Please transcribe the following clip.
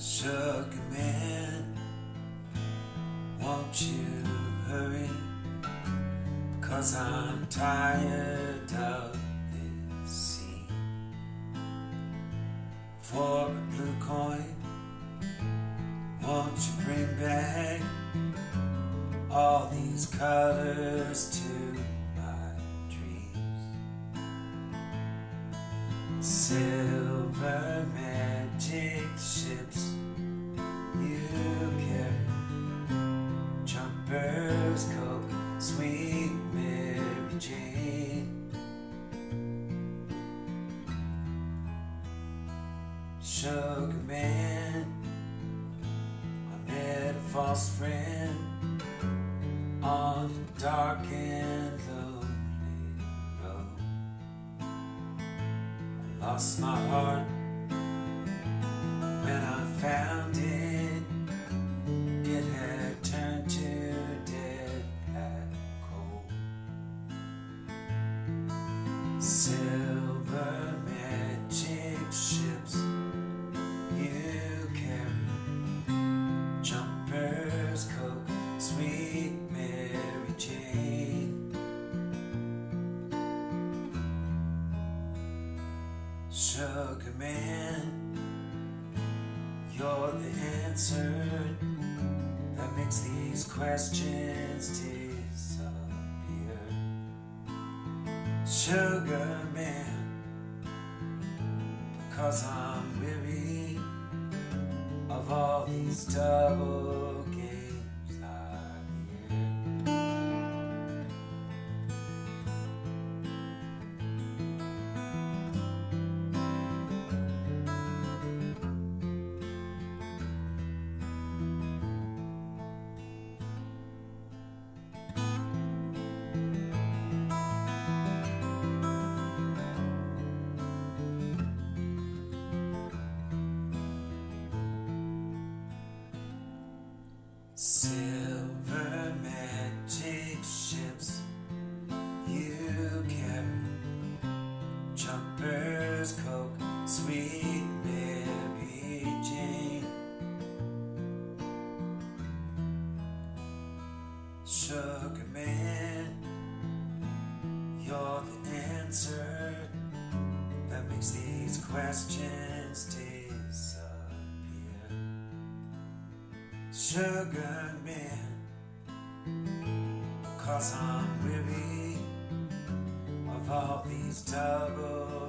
Sugar man, won't you hurry? Cause I'm tired of this scene. For a blue coin, won't you bring back all these colors to my dreams? Silver magic ships you carry, jumpers, coke, sweet Mary Jane. Sugar man, I met a false friend on the dark and lonely road. I lost my heart when I found it. It had turned to dead black coal. Silver magic ships you carry, jumpers, coke, sweet Mary Jane. Sugar man, you're the answer that makes these questions disappear. Sugar man, because I'm weary of all these double Silver magic ships you carry, jumpers, coke, sweet Mary Jane. Sugar man, you're the answer that makes these questions disappear. Sugar man, cause I'm weary of all these double